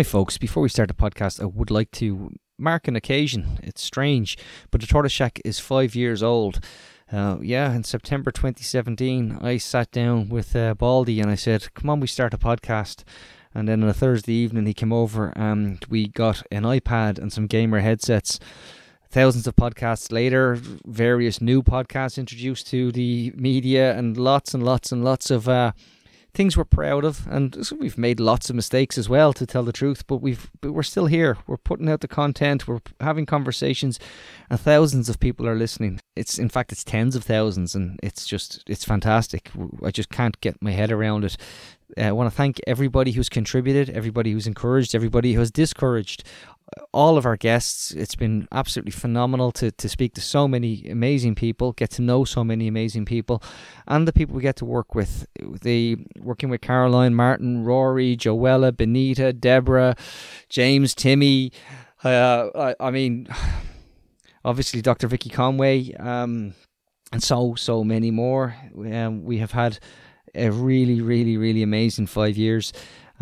Hi, folks. Before we start the podcast, I would like to mark an occasion. It's strange, but the Tortoise Shack is five years old. Uh, yeah, in September 2017, I sat down with uh, Baldy and I said, Come on, we start a podcast. And then on a Thursday evening, he came over and we got an iPad and some gamer headsets. Thousands of podcasts later, various new podcasts introduced to the media, and lots and lots and lots of uh, things we're proud of, and we've made lots of mistakes as well, to tell the truth. But we've but we're still here. We're putting out the content. We're having conversations, and thousands of people are listening. It's in fact it's tens of thousands, and it's just it's fantastic. I just can't get my head around it. Uh, I want to thank everybody who's contributed, everybody who's encouraged, everybody who has discouraged all of our guests. It's been absolutely phenomenal to, to speak to so many amazing people, get to know so many amazing people, and the people we get to work with. The working with Caroline, Martin, Rory, Joella, Benita, Deborah, James, Timmy. Uh, I, I, mean, obviously Dr. Vicky Conway, um, and so so many more. Um, we have had a really, really, really amazing five years.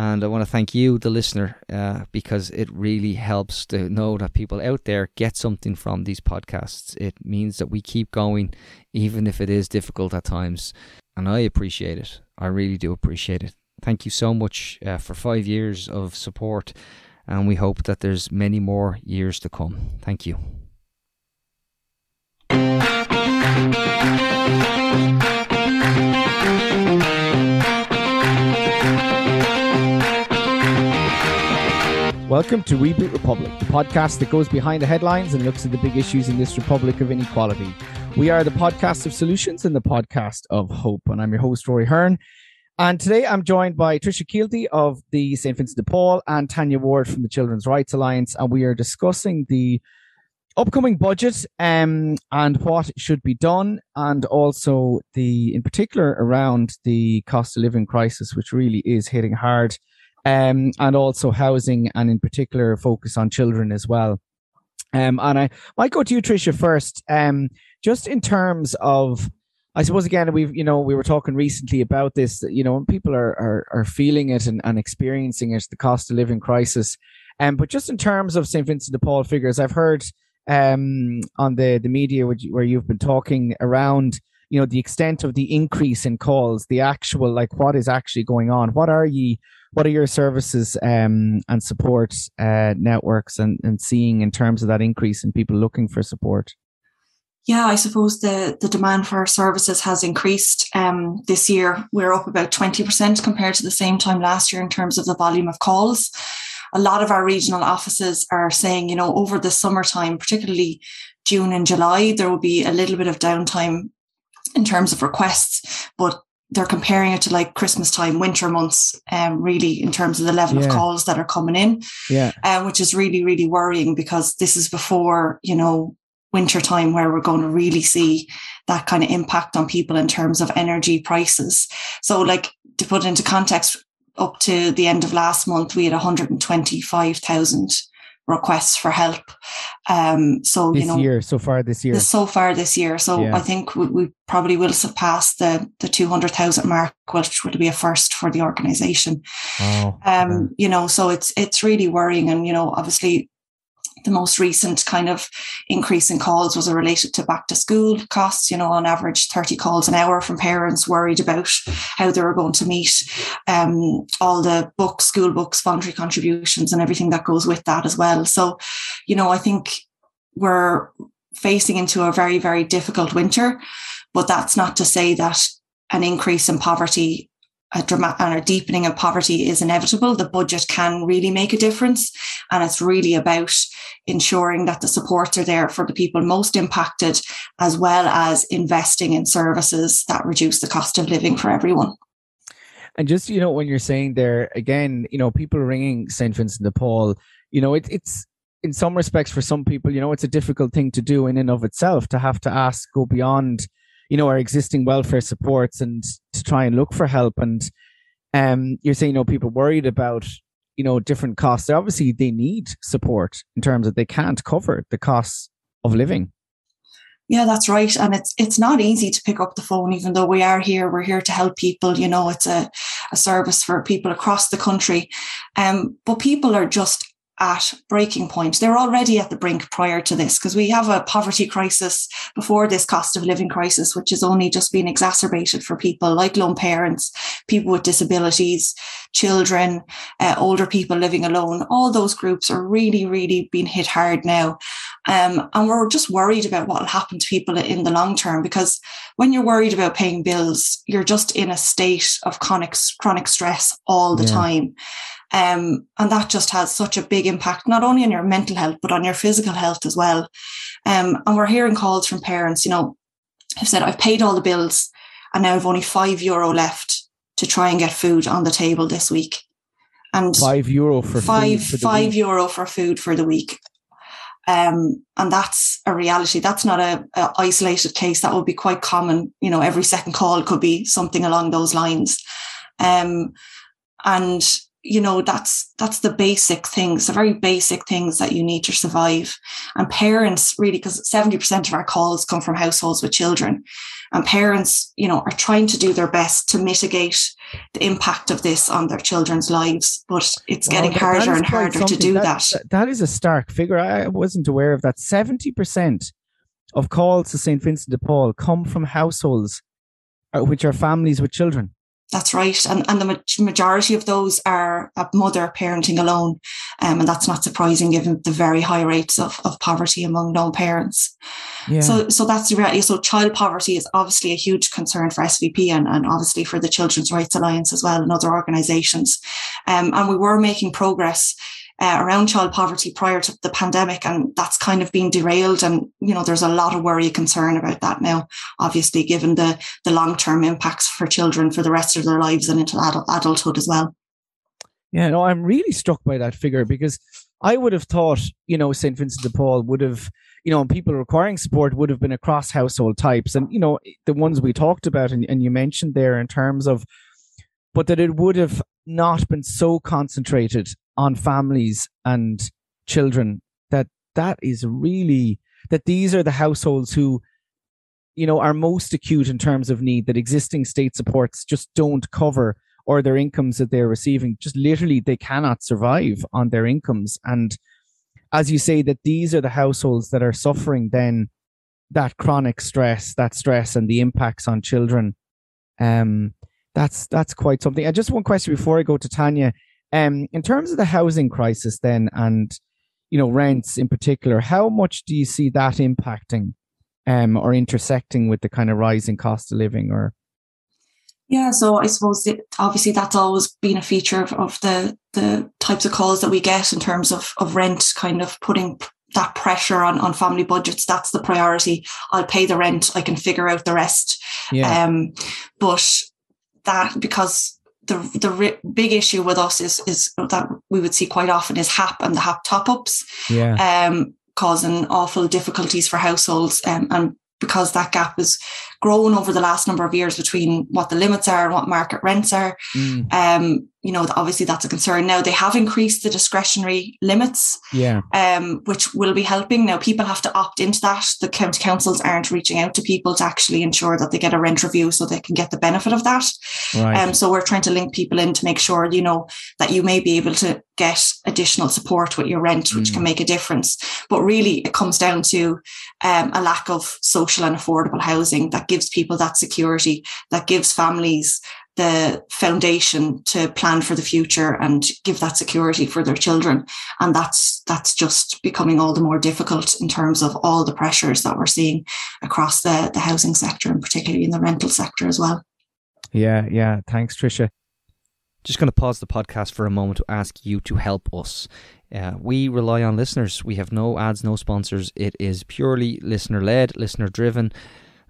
And I want to thank you, the listener, uh, because it really helps to know that people out there get something from these podcasts. It means that we keep going, even if it is difficult at times. And I appreciate it. I really do appreciate it. Thank you so much uh, for five years of support. And we hope that there's many more years to come. Thank you. Welcome to Reboot Republic, the podcast that goes behind the headlines and looks at the big issues in this republic of inequality. We are the podcast of solutions and the podcast of hope. And I'm your host, Rory Hearn. And today I'm joined by Tricia Keilthy of the St. Vincent de Paul and Tanya Ward from the Children's Rights Alliance. And we are discussing the upcoming budget um, and what should be done, and also the, in particular, around the cost of living crisis, which really is hitting hard um, and also housing, and in particular, focus on children as well. Um, and I might go to you, Tricia, first. Um, just in terms of, I suppose again, we've you know we were talking recently about this. You know, when people are are, are feeling it and, and experiencing it, the cost of living crisis. Um, but just in terms of St. Vincent de Paul figures, I've heard um, on the the media where you've been talking around you know the extent of the increase in calls the actual like what is actually going on what are you what are your services um, and support uh, networks and, and seeing in terms of that increase in people looking for support? Yeah, I suppose the, the demand for our services has increased um, this year. We're up about 20% compared to the same time last year in terms of the volume of calls. A lot of our regional offices are saying, you know, over the summertime, particularly June and July, there will be a little bit of downtime in terms of requests, but they're comparing it to like Christmas time, winter months, um, really in terms of the level yeah. of calls that are coming in. Yeah. Um, which is really, really worrying because this is before, you know, winter time where we're going to really see that kind of impact on people in terms of energy prices. So like to put into context, up to the end of last month, we had 125,000 requests for help. Um, so this you know, year so far this year, so far this year. So yeah. I think we, we, probably will surpass the the two hundred thousand mark, which would be a first for the organisation. Oh, um, you know, so it's it's really worrying, and you know, obviously the most recent kind of increase in calls was related to back to school costs, you know, on average 30 calls an hour from parents worried about how they were going to meet um, all the books, school books, voluntary contributions, and everything that goes with that as well. So, you know, I think we're facing into a very, very difficult winter, but that's not to say that an increase in poverty a dramatic and a deepening of poverty is inevitable. The budget can really make a difference. And it's really about ensuring that the supports are there for the people most impacted, as well as investing in services that reduce the cost of living for everyone. And just, you know, when you're saying there again, you know, people ringing St. Vincent de Paul, you know, it, it's in some respects for some people, you know, it's a difficult thing to do in and of itself to have to ask, go beyond you know, our existing welfare supports and to try and look for help. And um, you're saying, you know, people worried about, you know, different costs. Obviously, they need support in terms of they can't cover the costs of living. Yeah, that's right. And it's it's not easy to pick up the phone, even though we are here. We're here to help people. You know, it's a, a service for people across the country. Um, but people are just at breaking point. They're already at the brink prior to this because we have a poverty crisis before this cost of living crisis, which has only just been exacerbated for people like lone parents, people with disabilities, children, uh, older people living alone. All those groups are really, really being hit hard now. Um, and we're just worried about what will happen to people in the long term because when you're worried about paying bills, you're just in a state of chronic, chronic stress all the yeah. time. Um, and that just has such a big impact, not only on your mental health, but on your physical health as well. Um, and we're hearing calls from parents, you know, have said, I've paid all the bills and now I've only five euro left to try and get food on the table this week. And five euro for five, for five euro for food for the week. Um, and that's a reality. That's not a, a, isolated case. That would be quite common. You know, every second call could be something along those lines. Um, and you know that's that's the basic things the very basic things that you need to survive. And parents really because 70% of our calls come from households with children. And parents you know are trying to do their best to mitigate the impact of this on their children's lives but it's getting harder and harder to do that, that. that is a stark figure. I wasn't aware of that. 70% of calls to st vincent de paul come from households uh, which are families with children that's right. And, and the majority of those are a mother parenting alone. Um, and that's not surprising given the very high rates of, of poverty among lone parents. Yeah. So, so that's the reality. So child poverty is obviously a huge concern for SVP and, and obviously for the Children's Rights Alliance as well and other organisations. Um, and we were making progress uh, around child poverty prior to the pandemic, and that's kind of been derailed. And you know, there's a lot of worry, and concern about that now. Obviously, given the the long term impacts for children for the rest of their lives and into adult, adulthood as well. Yeah, no, I'm really struck by that figure because I would have thought, you know, St. Vincent de Paul would have, you know, people requiring support would have been across household types. And, you know, the ones we talked about and, and you mentioned there in terms of, but that it would have not been so concentrated on families and children that that is really that these are the households who you know are most acute in terms of need that existing state supports just don't cover or their incomes that they're receiving just literally they cannot survive on their incomes. And as you say that these are the households that are suffering then that chronic stress that stress and the impacts on children. Um that's that's quite something. And just one question before i go to tanya um, in terms of the housing crisis, then, and you know rents in particular, how much do you see that impacting um, or intersecting with the kind of rising cost of living, or? Yeah, so I suppose it, obviously that's always been a feature of, of the the types of calls that we get in terms of of rent, kind of putting that pressure on, on family budgets. That's the priority. I'll pay the rent. I can figure out the rest. Yeah. Um, but that because the the big issue with us is is that we would see quite often is HAP and the HAP top ups, yeah, um, causing awful difficulties for households, um, and because that gap is grown over the last number of years between what the limits are and what market rents are. Mm. Um, you know, obviously that's a concern. Now they have increased the discretionary limits, yeah, um, which will be helping. Now people have to opt into that. The county councils aren't reaching out to people to actually ensure that they get a rent review so they can get the benefit of that. Right. Um, so we're trying to link people in to make sure you know that you may be able to get additional support with your rent, which mm. can make a difference. But really, it comes down to um, a lack of social and affordable housing that gives people that security, that gives families the foundation to plan for the future and give that security for their children. And that's that's just becoming all the more difficult in terms of all the pressures that we're seeing across the, the housing sector and particularly in the rental sector as well. Yeah, yeah. Thanks, Tricia. Just going to pause the podcast for a moment to ask you to help us. Uh, we rely on listeners. We have no ads, no sponsors. It is purely listener led, listener driven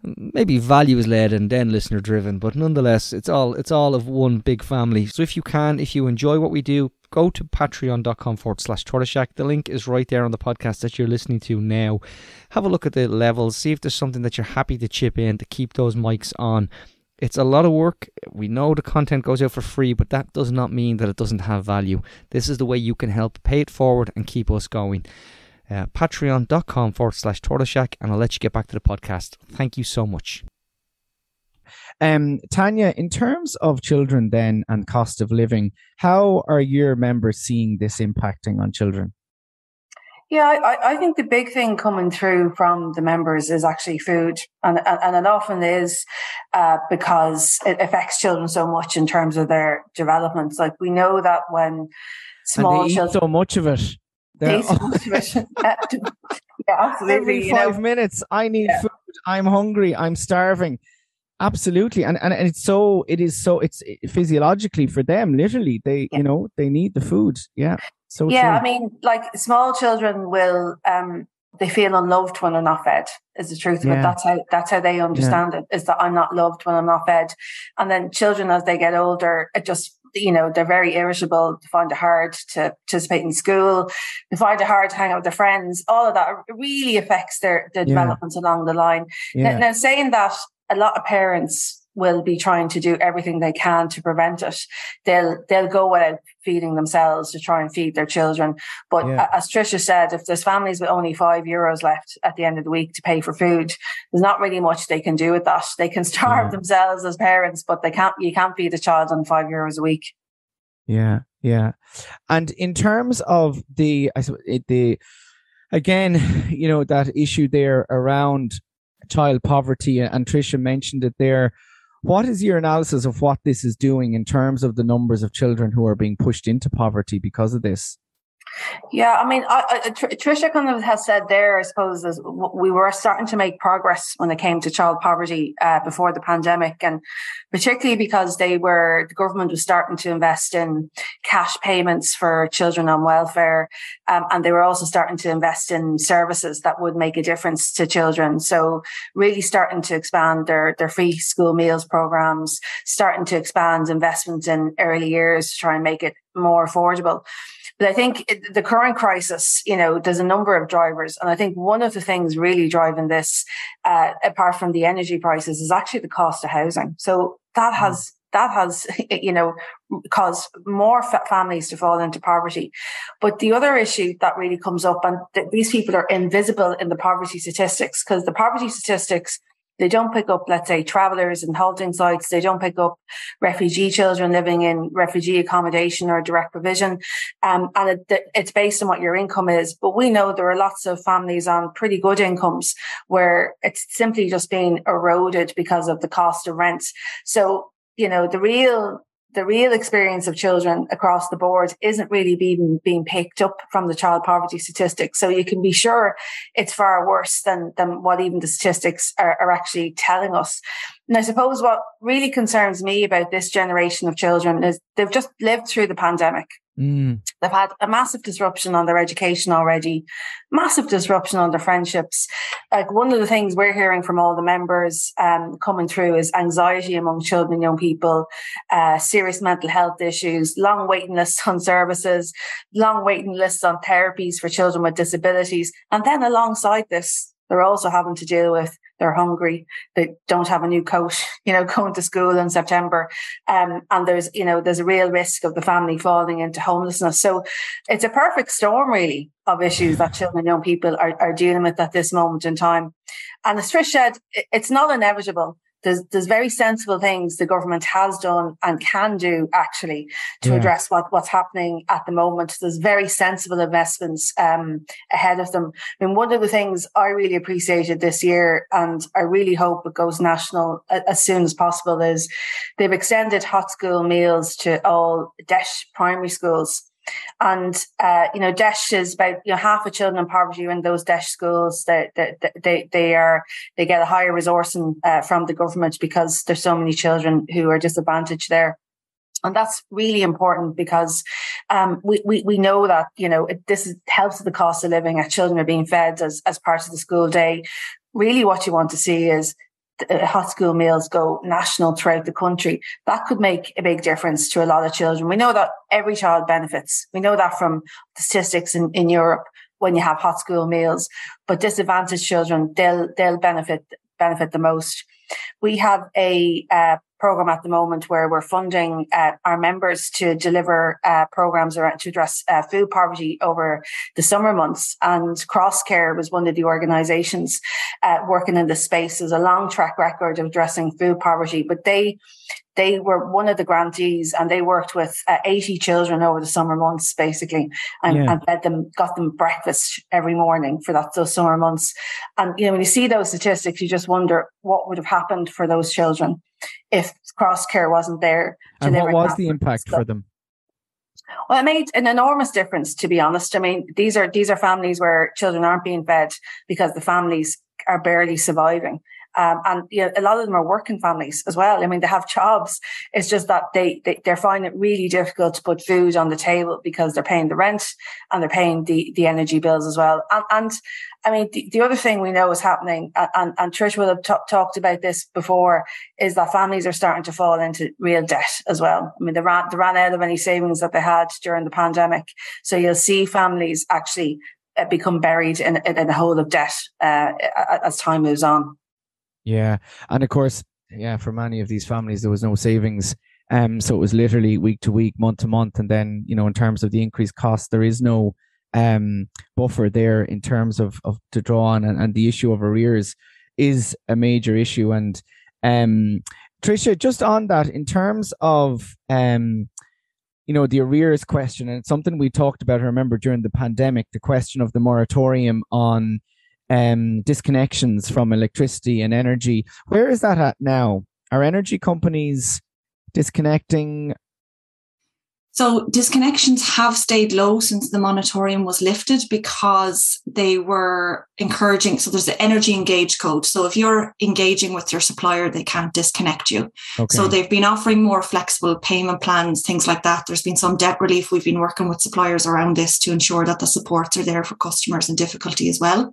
maybe values led and then listener driven, but nonetheless, it's all it's all of one big family. So if you can, if you enjoy what we do, go to patreon.com forward slash Shack. The link is right there on the podcast that you're listening to now. Have a look at the levels, see if there's something that you're happy to chip in to keep those mics on. It's a lot of work. We know the content goes out for free, but that does not mean that it doesn't have value. This is the way you can help pay it forward and keep us going. Uh, patreon.com forward slash tortoise shack, and I'll let you get back to the podcast. Thank you so much. Um, Tanya, in terms of children then and cost of living, how are your members seeing this impacting on children? Yeah, I, I think the big thing coming through from the members is actually food, and and, it often is uh, because it affects children so much in terms of their development. Like we know that when small and they children eat so much of it, they eat so much of it. yeah, absolutely. Every five know. minutes, I need yeah. food. I'm hungry. I'm starving. Absolutely, and, and and it's so it is so it's physiologically for them. Literally, they yeah. you know they need the food. Yeah. So yeah, true. I mean, like small children will um they feel unloved when they're not fed is the truth yeah. it. That's how that's how they understand yeah. it, is that I'm not loved when I'm not fed. And then children as they get older, it just you know, they're very irritable, they find it hard to participate in school, they find it hard to hang out with their friends. All of that really affects their, their yeah. development along the line. Now, now saying that a lot of parents will be trying to do everything they can to prevent it. They'll they'll go without feeding themselves to try and feed their children. But yeah. as Tricia said, if there's families with only five euros left at the end of the week to pay for food, there's not really much they can do with that. They can starve yeah. themselves as parents, but they can't you can't feed a child on five euros a week. Yeah, yeah. And in terms of the I the again, you know, that issue there around child poverty and Tricia mentioned it there what is your analysis of what this is doing in terms of the numbers of children who are being pushed into poverty because of this? Yeah, I mean, I, I, Trisha kind of has said there, I suppose, is we were starting to make progress when it came to child poverty uh, before the pandemic, and particularly because they were the government was starting to invest in cash payments for children on welfare, um, and they were also starting to invest in services that would make a difference to children. So, really starting to expand their their free school meals programs, starting to expand investments in early years to try and make it more affordable. But I think the current crisis, you know, there's a number of drivers. And I think one of the things really driving this, uh, apart from the energy prices, is actually the cost of housing. So that hmm. has, that has, you know, caused more families to fall into poverty. But the other issue that really comes up, and th- these people are invisible in the poverty statistics, because the poverty statistics they don't pick up, let's say, travelers and halting sites. They don't pick up refugee children living in refugee accommodation or direct provision. Um, and it, it's based on what your income is. But we know there are lots of families on pretty good incomes where it's simply just being eroded because of the cost of rent. So, you know, the real the real experience of children across the board isn't really being being picked up from the child poverty statistics. So you can be sure it's far worse than than what even the statistics are, are actually telling us. And I suppose what really concerns me about this generation of children is they've just lived through the pandemic. Mm. They've had a massive disruption on their education already, massive disruption on their friendships. Like one of the things we're hearing from all the members um, coming through is anxiety among children and young people, uh, serious mental health issues, long waiting lists on services, long waiting lists on therapies for children with disabilities. And then alongside this, they're also having to deal with they're hungry, they don't have a new coat, you know, going to school in September. Um, and there's, you know, there's a real risk of the family falling into homelessness. So it's a perfect storm, really, of issues that children and young people are, are dealing with at this moment in time. And as Trish said, it's not inevitable there's there's very sensible things the government has done and can do actually to yeah. address what what's happening at the moment. There's very sensible investments um, ahead of them. I mean, one of the things I really appreciated this year, and I really hope it goes national as soon as possible, is they've extended hot school meals to all DEIS primary schools. And uh, you know, DEIS is about you know half of children in poverty in those DEIS schools. They they, they are they get a higher resourcing uh, from the government because there's so many children who are disadvantaged there. And that's really important because um, we, we, we know that, you know, it, this helps the cost of living as children are being fed as, as part of the school day. Really what you want to see is uh, hot school meals go national throughout the country, that could make a big difference to a lot of children. We know that every child benefits. We know that from the statistics in, in Europe when you have hot school meals, but disadvantaged children, they'll, they'll benefit, benefit the most. We have a, uh, program at the moment where we're funding uh, our members to deliver uh, programs around to address uh, food poverty over the summer months. And Crosscare was one of the organisations uh, working in the space. There's a long track record of addressing food poverty, but they they were one of the grantees and they worked with uh, 80 children over the summer months basically and, yeah. and fed them got them breakfast every morning for that those summer months and you know when you see those statistics you just wonder what would have happened for those children if Crosscare wasn't there and what was the impact for them well, it made an enormous difference, to be honest. I mean, these are these are families where children aren't being fed because the families are barely surviving. Um, and you know, a lot of them are working families as well. I mean, they have jobs. It's just that they, they they're finding it really difficult to put food on the table because they're paying the rent and they're paying the the energy bills as well. And, and I mean, the, the, other thing we know is happening, and, and Trish will have t- talked about this before, is that families are starting to fall into real debt as well. I mean, they ran, they ran out of any savings that they had during the pandemic. So you'll see families actually uh, become buried in, in, in a hole of debt uh, as time moves on. Yeah, and of course, yeah, for many of these families, there was no savings. Um, so it was literally week to week, month to month, and then you know, in terms of the increased cost, there is no um buffer there in terms of of to draw on, and, and the issue of arrears is a major issue. And um, Tricia, just on that, in terms of um, you know, the arrears question, and it's something we talked about. I remember during the pandemic, the question of the moratorium on um, disconnections from electricity and energy. Where is that at now? Are energy companies disconnecting so disconnections have stayed low since the moratorium was lifted because they were encouraging. So there's the energy engage code. So if you're engaging with your supplier, they can't disconnect you. Okay. So they've been offering more flexible payment plans, things like that. There's been some debt relief. We've been working with suppliers around this to ensure that the supports are there for customers in difficulty as well.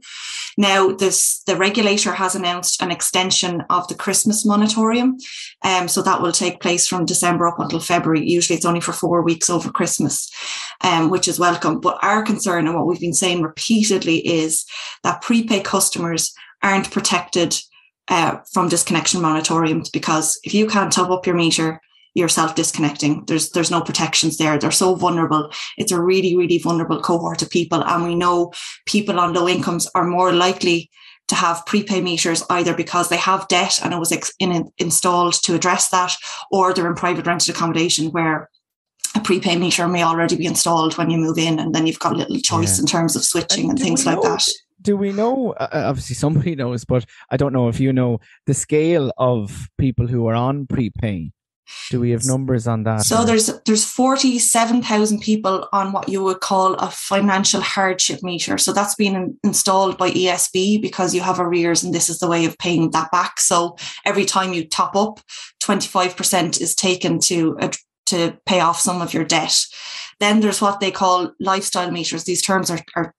Now, this the regulator has announced an extension of the Christmas moratorium. Um, so that will take place from December up until February. Usually it's only for four weeks over Christmas, um, which is welcome. But our concern and what we've been saying repeatedly is that prepaid customers aren't protected uh, from disconnection moratoriums because if you can't top up your meter, you're disconnecting. There's there's no protections there. They're so vulnerable. It's a really really vulnerable cohort of people, and we know people on low incomes are more likely to have prepay meters either because they have debt and it was ex- in, installed to address that, or they're in private rented accommodation where a prepay meter may already be installed when you move in, and then you've got a little choice yeah. in terms of switching and, and things like know, that. Do we know? Uh, uh, obviously, somebody knows, but I don't know if you know the scale of people who are on prepay. Do we have numbers on that? So or? there's there's forty seven thousand people on what you would call a financial hardship meter. So that's been installed by ESB because you have arrears, and this is the way of paying that back. So every time you top up, twenty five percent is taken to uh, to pay off some of your debt. Then there's what they call lifestyle meters. These terms are, are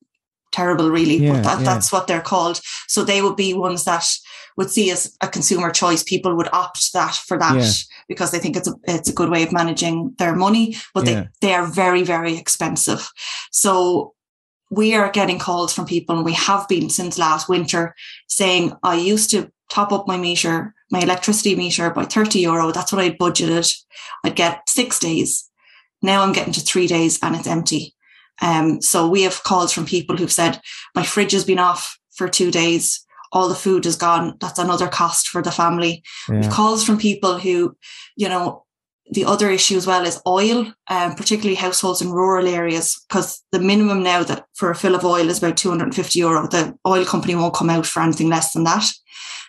terrible, really, yeah, but that, yeah. that's what they're called. So they would be ones that would see as a consumer choice. People would opt that for that yeah. because they think it's a it's a good way of managing their money, but they they are very very expensive. So we are getting calls from people, and we have been since last winter, saying I used to top up my meter, my electricity meter by 30 euro. That's what I budgeted. I'd get six days. Now I'm getting to three days and it's empty. Um, so we have calls from people who've said, my fridge has been off for two days. All the food is gone. That's another cost for the family. Yeah. We've calls from people who, you know, the other issue as well is oil, um, particularly households in rural areas, because the minimum now that for a fill of oil is about 250 euro. The oil company won't come out for anything less than that.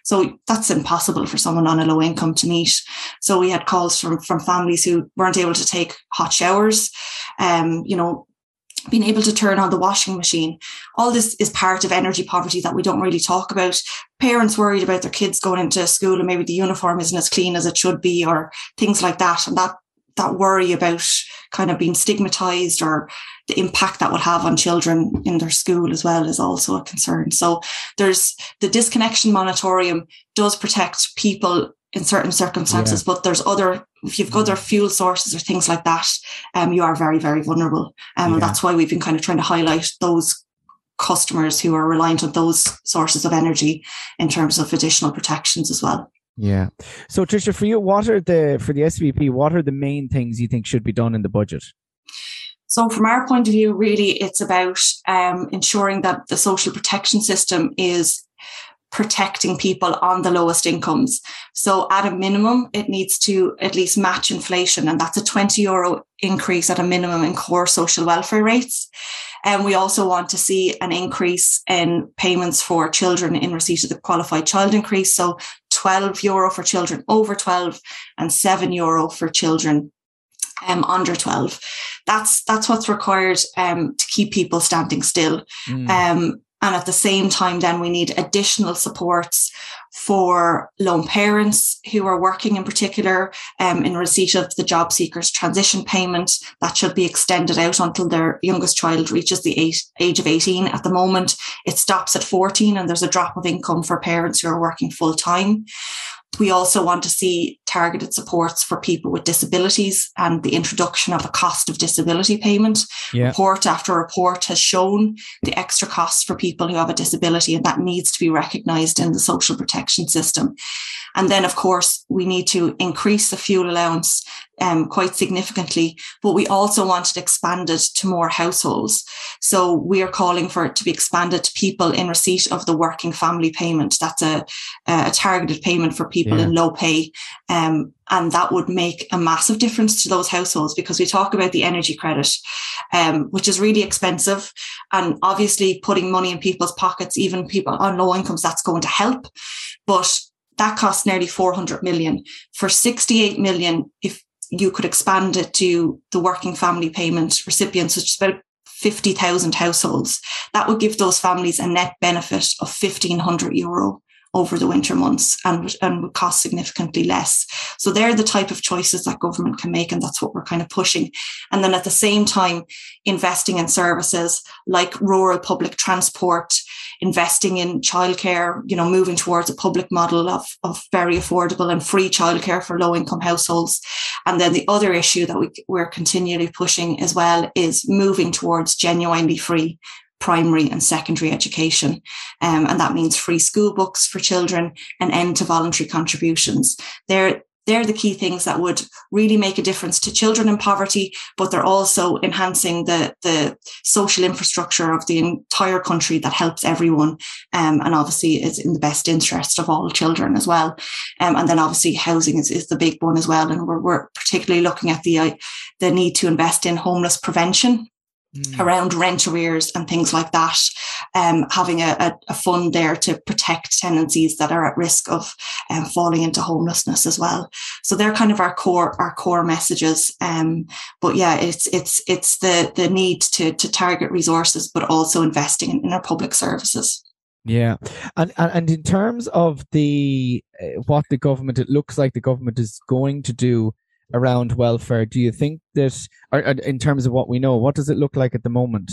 So that's impossible for someone on a low income to meet. So we had calls from, from families who weren't able to take hot showers, um, you know, being able to turn on the washing machine. All this is part of energy poverty that we don't really talk about. Parents worried about their kids going into school and maybe the uniform isn't as clean as it should be or things like that. And that that worry about kind of being stigmatized or the impact that would have on children in their school as well is also a concern. So there's the disconnection moratorium does protect people in certain circumstances, yeah. but there's other if you've got other fuel sources or things like that, um, you are very, very vulnerable. Um, yeah. And that's why we've been kind of trying to highlight those customers who are reliant on those sources of energy in terms of additional protections as well. Yeah. So Trisha, for you, what are the for the SVP, what are the main things you think should be done in the budget? So, from our point of view, really, it's about um, ensuring that the social protection system is protecting people on the lowest incomes. So, at a minimum, it needs to at least match inflation, and that's a 20 euro increase at a minimum in core social welfare rates. And we also want to see an increase in payments for children in receipt of the qualified child increase. So, 12 euro for children over 12 and 7 euro for children um, under 12. That's that's what's required um, to keep people standing still. Mm. Um, and at the same time, then we need additional supports for lone parents who are working in particular um, in receipt of the job seekers transition payment that should be extended out until their youngest child reaches the age of 18 at the moment it stops at 14 and there's a drop of income for parents who are working full time we also want to see targeted supports for people with disabilities and the introduction of a cost of disability payment. Yeah. Report after report has shown the extra costs for people who have a disability, and that needs to be recognised in the social protection system. And then, of course, we need to increase the fuel allowance um, quite significantly, but we also want it expanded to more households. So we are calling for it to be expanded to people in receipt of the working family payment. That's a, a targeted payment for people yeah. in low pay. Um, and that would make a massive difference to those households because we talk about the energy credit, um, which is really expensive. And obviously putting money in people's pockets, even people on low incomes, that's going to help. But that costs nearly 400 million. For 68 million, if you could expand it to the working family payment recipients, which is about 50,000 households, that would give those families a net benefit of 1,500 euro over the winter months and, and would cost significantly less. So they're the type of choices that government can make, and that's what we're kind of pushing. And then at the same time, investing in services like rural public transport, investing in childcare, you know, moving towards a public model of, of very affordable and free childcare for low income households. And then the other issue that we, we're continually pushing as well is moving towards genuinely free primary and secondary education. Um, and that means free school books for children and end to voluntary contributions. They're, they're the key things that would really make a difference to children in poverty, but they're also enhancing the, the social infrastructure of the entire country that helps everyone. Um, and obviously is in the best interest of all children as well. Um, and then obviously housing is, is the big one as well. And we're, we're particularly looking at the, uh, the need to invest in homeless prevention Mm. around rent arrears and things like that. Um, having a, a, a, fund there to protect tenancies that are at risk of um, falling into homelessness as well. So they're kind of our core our core messages. Um, but yeah, it's it's it's the the need to to target resources, but also investing in, in our public services. Yeah, and, and and in terms of the uh, what the government, it looks like the government is going to do around welfare. Do you think that, or, or in terms of what we know, what does it look like at the moment?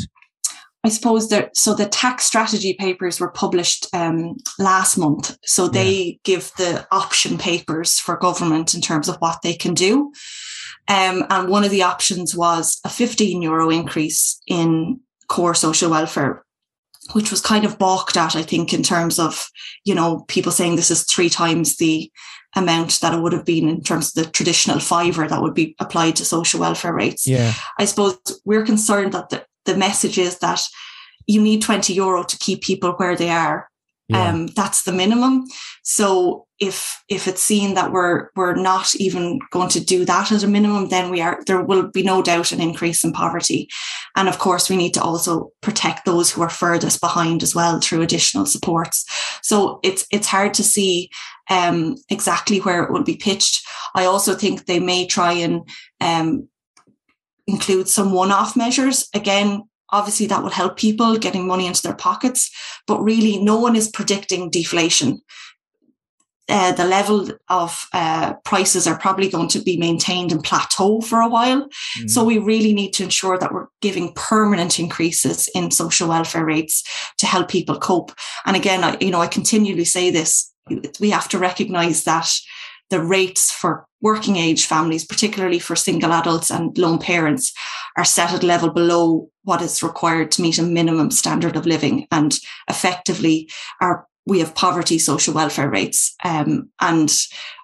I suppose that so the tax strategy papers were published um, last month. So they yeah. give the option papers for government in terms of what they can do. Um, and one of the options was a 15 euro increase in core social welfare, which was kind of balked at, I think, in terms of, you know, people saying this is three times the amount that it would have been in terms of the traditional fiver that would be applied to social welfare rates. Yeah. I suppose we're concerned that the, the message is that you need 20 euro to keep people where they are. Yeah. Um, that's the minimum. So if if it's seen that we're we're not even going to do that at a minimum, then we are there will be no doubt an increase in poverty. And of course, we need to also protect those who are furthest behind as well through additional supports. So it's it's hard to see um, exactly where it will be pitched. I also think they may try and um, include some one-off measures. Again, obviously that will help people getting money into their pockets, but really no one is predicting deflation. Uh, the level of uh, prices are probably going to be maintained and plateau for a while. Mm-hmm. So we really need to ensure that we're giving permanent increases in social welfare rates to help people cope. And again, I, you know, I continually say this: we have to recognise that the rates for working age families, particularly for single adults and lone parents, are set at a level below what is required to meet a minimum standard of living and effectively are we have poverty social welfare rates. Um, and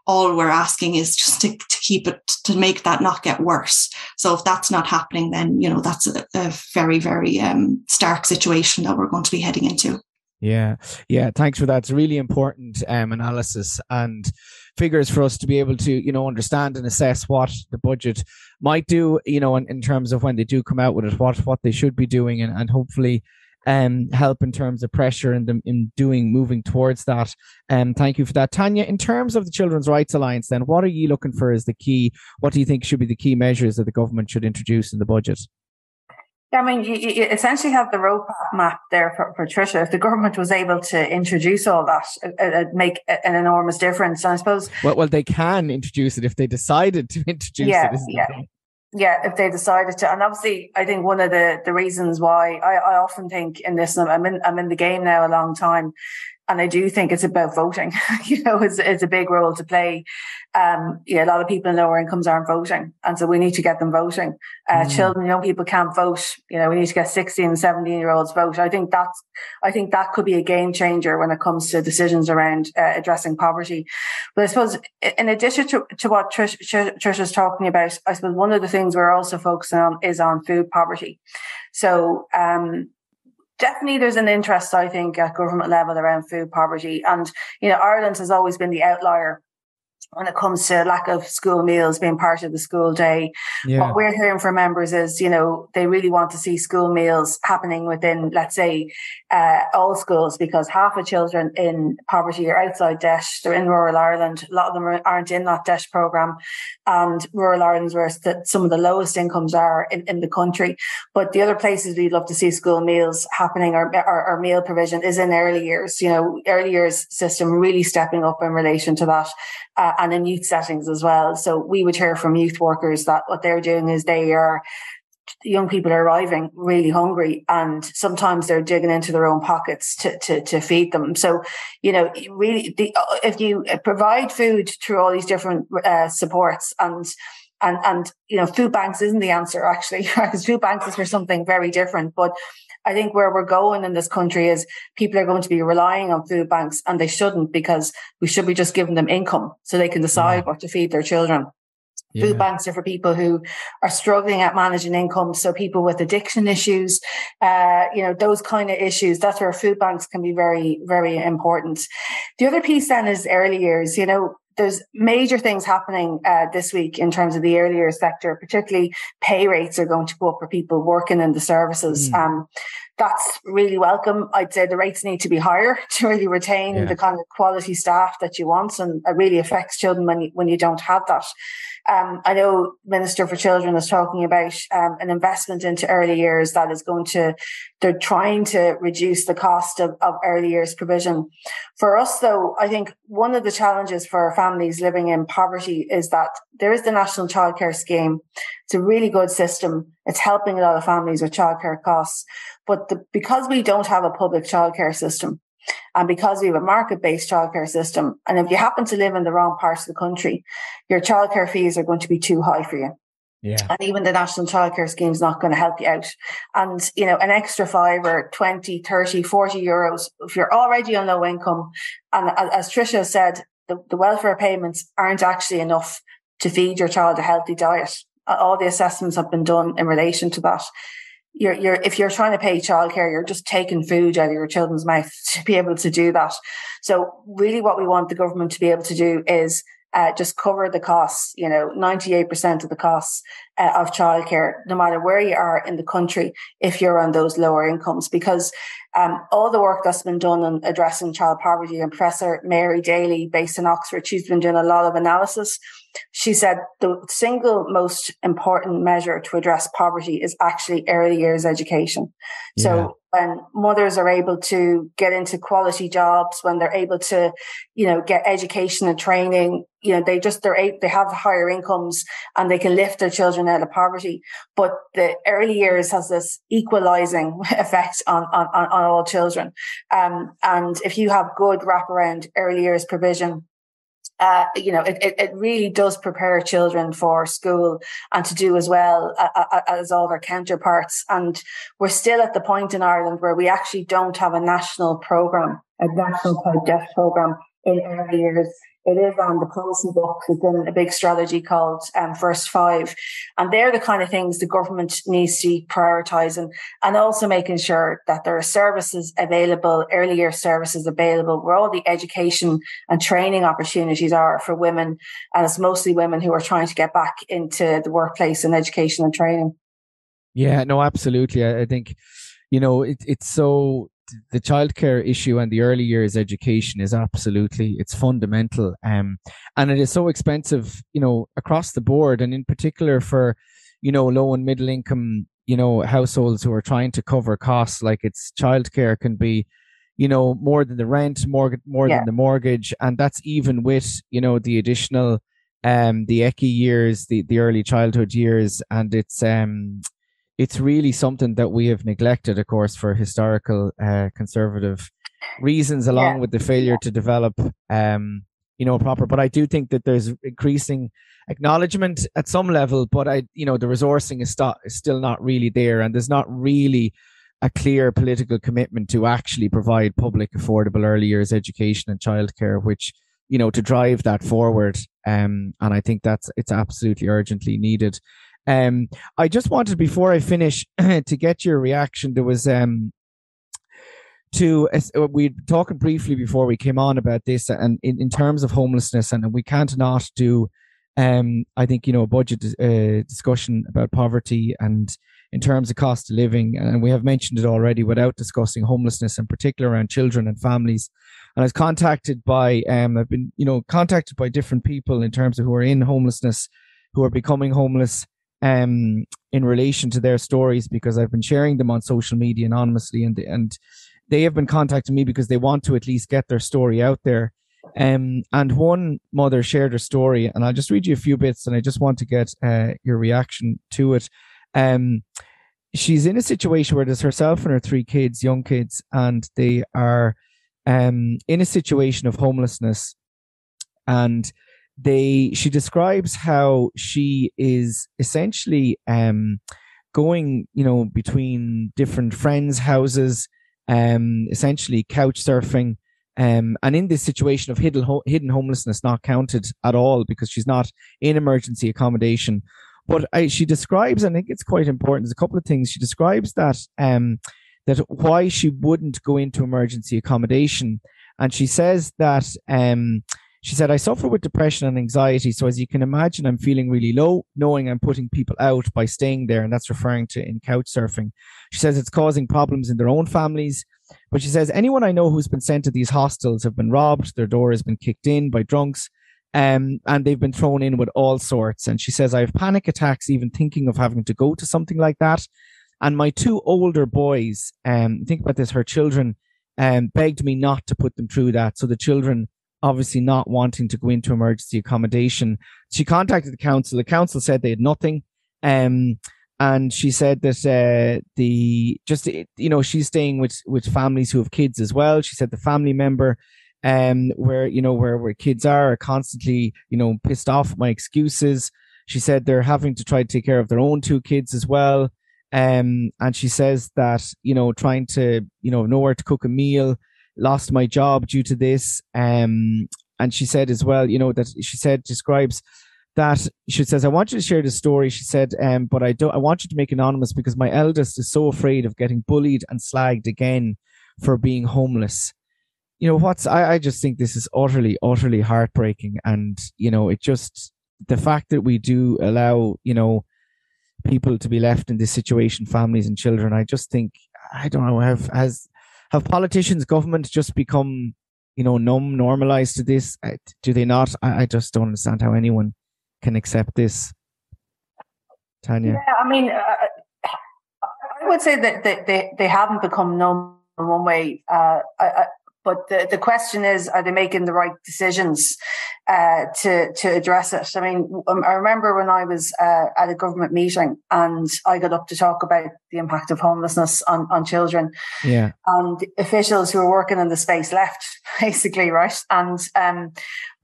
all we're asking is just to, to keep it, to make that not get worse. So if that's not happening, then, you know, that's a, a very, very um, stark situation that we're going to be heading into. Yeah, yeah. Thanks for that. It's really important um, analysis and figures for us to be able to, you know, understand and assess what the budget might do, you know, in, in terms of when they do come out with it, what what they should be doing, and, and hopefully um, help in terms of pressure and in, in doing moving towards that. Um, thank you for that, Tanya. In terms of the Children's Rights Alliance, then, what are you looking for as the key? What do you think should be the key measures that the government should introduce in the budget? Yeah, I mean, you, you essentially have the roadmap there for, for Trisha. If the government was able to introduce all that, it, it'd make an enormous difference. And I suppose. Well, well, they can introduce it if they decided to introduce yeah, it. Yeah, yeah, if they decided to, and obviously, I think one of the the reasons why I, I often think in this, I'm in I'm in the game now a long time, and I do think it's about voting. you know, it's, it's a big role to play. Um, yeah, a lot of people in lower incomes aren't voting, and so we need to get them voting. Uh, mm. Children, young people can't vote. You know, we need to get 16 and 17 year olds vote. I think that's, I think that could be a game changer when it comes to decisions around uh, addressing poverty. But I suppose, in addition to, to what Trish, Trish is talking about, I suppose one of the things we're also focusing on is on food poverty. So, um, definitely there's an interest, I think, at government level around food poverty. And, you know, Ireland has always been the outlier when it comes to lack of school meals being part of the school day. Yeah. What we're hearing from members is, you know, they really want to see school meals happening within, let's say, uh, all schools because half of children in poverty are outside DEIS. They're in rural Ireland. A lot of them aren't in that DEIS program. And rural Ireland is where some of the lowest incomes are in, in the country. But the other places we'd love to see school meals happening or, or, or meal provision is in early years. You know, early years system really stepping up in relation to that uh, and in youth settings as well. So we would hear from youth workers that what they're doing is they are young people are arriving really hungry and sometimes they're digging into their own pockets to, to, to feed them. So, you know, really, the, if you provide food through all these different uh, supports and and and you know food banks isn't the answer actually because food banks is for something very different but I think where we're going in this country is people are going to be relying on food banks and they shouldn't because we should be just giving them income so they can decide yeah. what to feed their children. Yeah. Food banks are for people who are struggling at managing income. So people with addiction issues, uh, you know, those kind of issues. That's where food banks can be very, very important. The other piece then is early years. You know, there's major things happening uh, this week in terms of the early years sector, particularly pay rates are going to go up for people working in the services. Mm. Um, that's really welcome. I'd say the rates need to be higher to really retain yeah. the kind of quality staff that you want, and it really affects children when you when you don't have that. Um, I know Minister for Children is talking about um, an investment into early years that is going to, they're trying to reduce the cost of, of early years provision. For us, though, I think one of the challenges for families living in poverty is that there is the National Childcare Scheme. It's a really good system. It's helping a lot of families with childcare costs. But the, because we don't have a public childcare system, and because we have a market based childcare system, and if you happen to live in the wrong parts of the country, your childcare fees are going to be too high for you. Yeah. And even the national childcare scheme is not going to help you out. And, you know, an extra five or 20, 30, 40 euros, if you're already on low income, and as Tricia said, the, the welfare payments aren't actually enough to feed your child a healthy diet. All the assessments have been done in relation to that you're, you're, if you're trying to pay childcare, you're just taking food out of your children's mouth to be able to do that. So really what we want the government to be able to do is uh, just cover the costs, you know, 98% of the costs uh, of childcare, no matter where you are in the country, if you're on those lower incomes, because um, all the work that's been done on addressing child poverty and Professor Mary Daly, based in Oxford, she's been doing a lot of analysis. She said the single most important measure to address poverty is actually early years education. Yeah. So when mothers are able to get into quality jobs, when they're able to, you know, get education and training, you know, they just, they're, they have higher incomes and they can lift their children out of poverty. But the early years has this equalizing effect on, on, on all children. Um, and if you have good wraparound early years provision, uh, you know, it, it, it, really does prepare children for school and to do as well uh, uh, as all their counterparts. And we're still at the point in Ireland where we actually don't have a national program, a national DEIS program in early years it is on the policy book. It's in a big strategy called um, First Five. And they're the kind of things the government needs to be prioritising and also making sure that there are services available, early years services available where all the education and training opportunities are for women. And it's mostly women who are trying to get back into the workplace and education and training. Yeah, no, absolutely. I, I think, you know, it, it's so the childcare issue and the early years education is absolutely it's fundamental um and it is so expensive you know across the board and in particular for you know low and middle income you know households who are trying to cover costs like it's childcare can be you know more than the rent more more yeah. than the mortgage and that's even with you know the additional um the ECCE years the the early childhood years and it's um it's really something that we have neglected, of course, for historical uh, conservative reasons, along yeah. with the failure to develop, um, you know, proper. But I do think that there's increasing acknowledgement at some level, but I, you know, the resourcing is, st- is still not really there, and there's not really a clear political commitment to actually provide public, affordable early years education and childcare, which you know to drive that forward. Um, and I think that's it's absolutely urgently needed. Um, I just wanted before I finish to get your reaction. There was um, to uh, we talking briefly before we came on about this, and in, in terms of homelessness, and we can't not do. Um, I think you know a budget uh, discussion about poverty and in terms of cost of living, and we have mentioned it already without discussing homelessness, in particular around children and families. And I was contacted by, um, I've been, you know, contacted by different people in terms of who are in homelessness, who are becoming homeless, um, in relation to their stories because I've been sharing them on social media anonymously, and and they have been contacting me because they want to at least get their story out there. Um, and one mother shared her story, and I'll just read you a few bits, and I just want to get uh, your reaction to it. Um, she's in a situation where there's herself and her three kids, young kids, and they are um, in a situation of homelessness, and they she describes how she is essentially um going you know between different friends houses um essentially couch surfing um and in this situation of hidden ho- hidden homelessness not counted at all because she's not in emergency accommodation. But I, she describes and i think it's quite important there's a couple of things she describes that um that why she wouldn't go into emergency accommodation. And she says that um she said, I suffer with depression and anxiety. So, as you can imagine, I'm feeling really low, knowing I'm putting people out by staying there. And that's referring to in couch surfing. She says it's causing problems in their own families. But she says, anyone I know who's been sent to these hostels have been robbed, their door has been kicked in by drunks, um, and they've been thrown in with all sorts. And she says, I have panic attacks even thinking of having to go to something like that. And my two older boys, um, think about this, her children um, begged me not to put them through that. So the children obviously not wanting to go into emergency accommodation. She contacted the council. The council said they had nothing. Um, and she said that uh, the just you know she's staying with with families who have kids as well. She said the family member um where you know where where kids are, are constantly you know pissed off at my excuses. She said they're having to try to take care of their own two kids as well. Um, and she says that you know trying to you know nowhere to cook a meal lost my job due to this. Um, and she said as well, you know, that she said describes that she says, I want you to share the story. She said, um, but I don't I want you to make anonymous because my eldest is so afraid of getting bullied and slagged again for being homeless. You know, what's I, I just think this is utterly, utterly heartbreaking. And, you know, it just the fact that we do allow, you know, people to be left in this situation, families and children, I just think I don't know, have has have politicians, government just become, you know, numb, normalized to this? Do they not? I, I just don't understand how anyone can accept this. Tanya. Yeah, I mean, uh, I would say that they, they, they haven't become numb in one way. Uh, I, but the, the question is, are they making the right decisions uh, to to address it? I mean, um, I remember when I was uh, at a government meeting and I got up to talk about the impact of homelessness on, on children. Yeah. And officials who were working in the space left, basically, right? And um,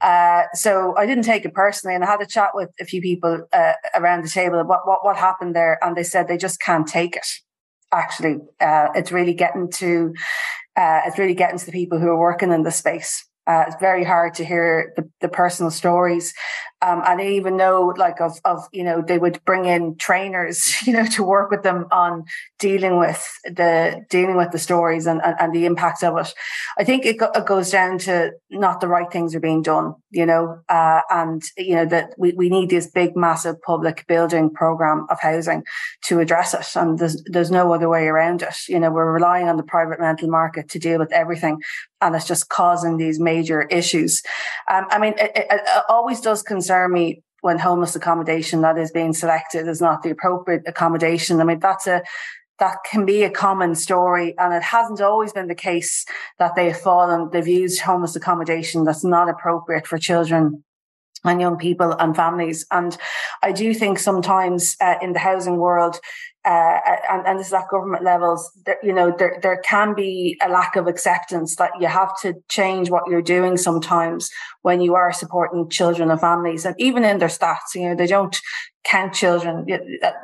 uh, so I didn't take it personally, and I had a chat with a few people uh, around the table. What what what happened there? And they said they just can't take it actually uh, it's really getting to uh, it's really getting to the people who are working in the space uh, it's very hard to hear the, the personal stories. Um, and I even know like of, of, you know, they would bring in trainers, you know, to work with them on dealing with the, dealing with the stories and, and, and the impact of it. I think it, go, it, goes down to not the right things are being done, you know, uh, and, you know, that we, we need this big, massive public building program of housing to address it. And there's, there's no other way around it. You know, we're relying on the private rental market to deal with everything and it's just causing these major issues. Um, I mean, it, it, it, always does concern when homeless accommodation that is being selected is not the appropriate accommodation. I mean, that's a that can be a common story, and it hasn't always been the case that they've fallen. They've used homeless accommodation that's not appropriate for children and young people and families. And I do think sometimes uh, in the housing world, uh, and, and this is at government levels, there, you know, there, there can be a lack of acceptance that you have to change what you're doing sometimes when you are supporting children and families. And even in their stats, you know, they don't count children,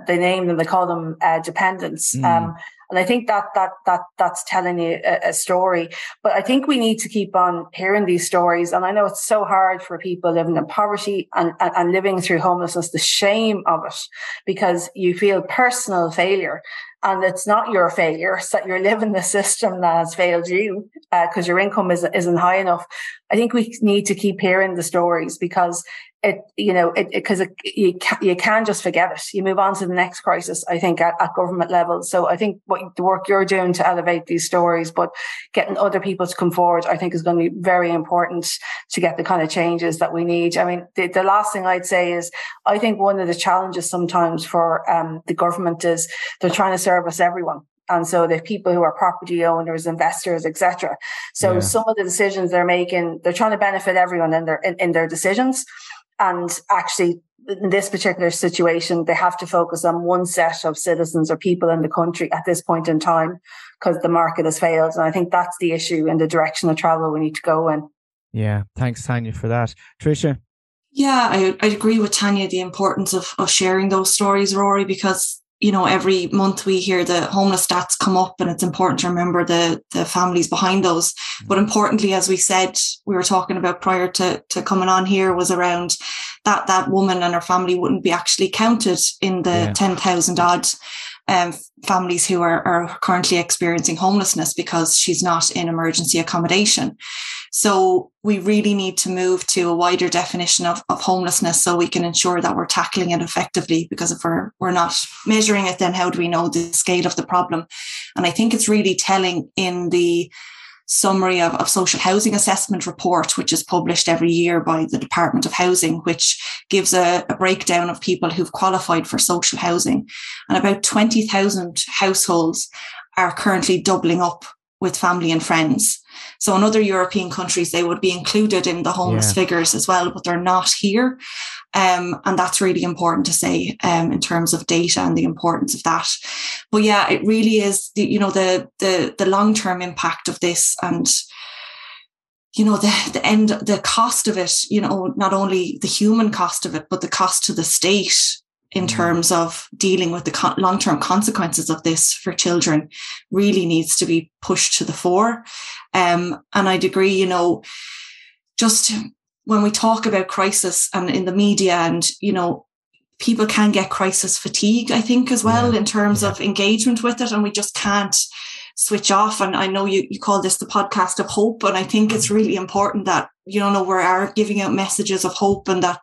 they name them, they call them uh, dependents. Mm. Um, and I think that that that that's telling you a, a, story. But I think we need to keep on hearing these stories. And I know it's so hard for people living in poverty and, and, and living through homelessness, the shame of it, because you feel personal failure. And it's not your failure. It's that you're living the system that has failed you because uh, your income isn't, isn't high enough. I think we need to keep hearing the stories because it, you know, it, because you can, you can just forget it. You move on to the next crisis, I think, at, at government level. So I think what the work you're doing to elevate these stories, but getting other people to come forward, I think is going to be very important to get the kind of changes that we need. I mean, the, the last thing I'd say is I think one of the challenges sometimes for um, the government is they're trying to service everyone. And so the people who are property owners, investors, etc. So yeah. some of the decisions they're making, they're trying to benefit everyone in their in, in their decisions. And actually, in this particular situation, they have to focus on one set of citizens or people in the country at this point in time because the market has failed. And I think that's the issue and the direction of travel we need to go in. Yeah. Thanks, Tanya, for that. Tricia? Yeah, I, I agree with Tanya, the importance of, of sharing those stories, Rory, because you know, every month we hear the homeless stats come up and it's important to remember the, the families behind those. Mm-hmm. But importantly, as we said, we were talking about prior to, to coming on here was around that that woman and her family wouldn't be actually counted in the yeah. 10,000 odd um, families who are, are currently experiencing homelessness because she's not in emergency accommodation. So we really need to move to a wider definition of, of homelessness so we can ensure that we're tackling it effectively. Because if we're we're not measuring it, then how do we know the scale of the problem? And I think it's really telling in the summary of, of social housing assessment report, which is published every year by the Department of Housing, which gives a, a breakdown of people who've qualified for social housing. And about 20,000 households are currently doubling up with family and friends. So in other European countries, they would be included in the homeless yeah. figures as well, but they're not here. Um, and that's really important to say um, in terms of data and the importance of that. But yeah, it really is the, you know the the the long term impact of this and you know the the end the cost of it you know not only the human cost of it but the cost to the state in mm. terms of dealing with the long term consequences of this for children really needs to be pushed to the fore. Um, and I'd agree, you know, just when we talk about crisis and in the media and, you know, people can get crisis fatigue, I think, as well, yeah. in terms yeah. of engagement with it. And we just can't switch off. And I know you, you call this the podcast of hope. And I think it's mm. really important that, you know, we are giving out messages of hope and that,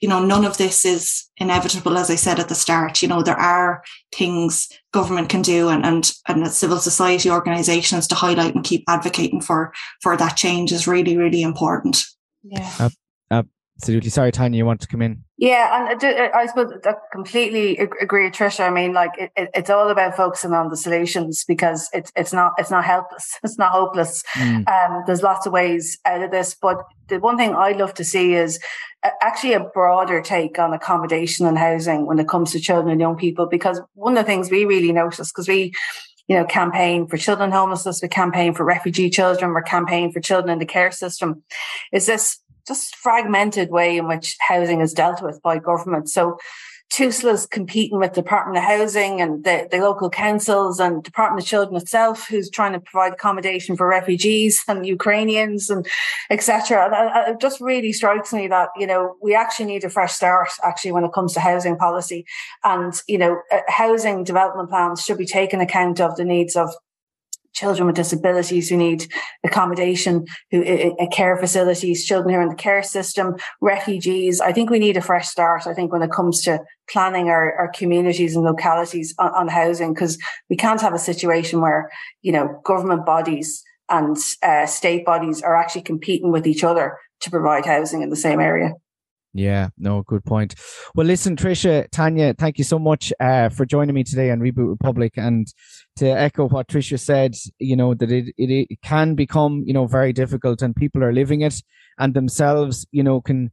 you know, none of this is inevitable, as I said at the start. You know, there are things government can do and, and, and civil society organizations to highlight and keep advocating for, for that change is really, really important. Yeah. Uh, absolutely. Sorry, Tanya, you want to come in? Yeah, and I suppose I completely agree, with Tricia. I mean, like it, it, it's all about focusing on the solutions because it's it's not it's not helpless, it's not hopeless. Mm. Um, there's lots of ways out of this, but the one thing I'd love to see is actually a broader take on accommodation and housing when it comes to children and young people. Because one of the things we really notice, because we you know, campaign for children homelessness, we campaign for refugee children, we're campaigning for children in the care system, is this just fragmented way in which housing is dealt with by government. So TUSLA's competing with Department of Housing and the, the local councils and Department of Children itself, who's trying to provide accommodation for refugees and Ukrainians and etc. And it just really strikes me that you know we actually need a fresh start actually when it comes to housing policy, and you know uh, housing development plans should be taking account of the needs of children with disabilities who need accommodation, who care facilities, children who are in the care system, refugees. I think we need a fresh start. I think when it comes to planning our, our communities and localities on, on housing, because we can't have a situation where, you know, government bodies and uh, state bodies are actually competing with each other to provide housing in the same area. Yeah, no, good point. Well, listen, Tricia, Tanya, thank you so much uh, for joining me today on Reboot Republic. And to echo what Tricia said, you know, that it, it, it can become, you know, very difficult and people are living it and themselves, you know, can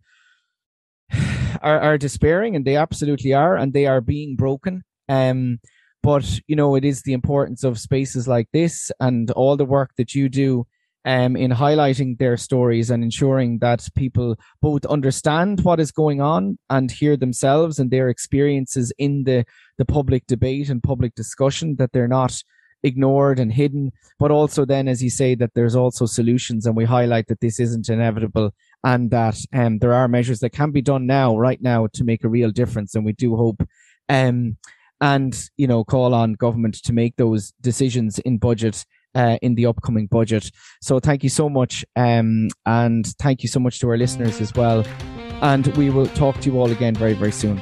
are, are despairing and they absolutely are and they are being broken. Um, but, you know, it is the importance of spaces like this and all the work that you do um, in highlighting their stories and ensuring that people both understand what is going on and hear themselves and their experiences in the, the public debate and public discussion, that they're not ignored and hidden, but also then, as you say, that there's also solutions and we highlight that this isn't inevitable and that um, there are measures that can be done now, right now, to make a real difference. And we do hope um, and you know call on government to make those decisions in budget uh, in the upcoming budget. So thank you so much. Um, and thank you so much to our listeners as well. And we will talk to you all again very, very soon.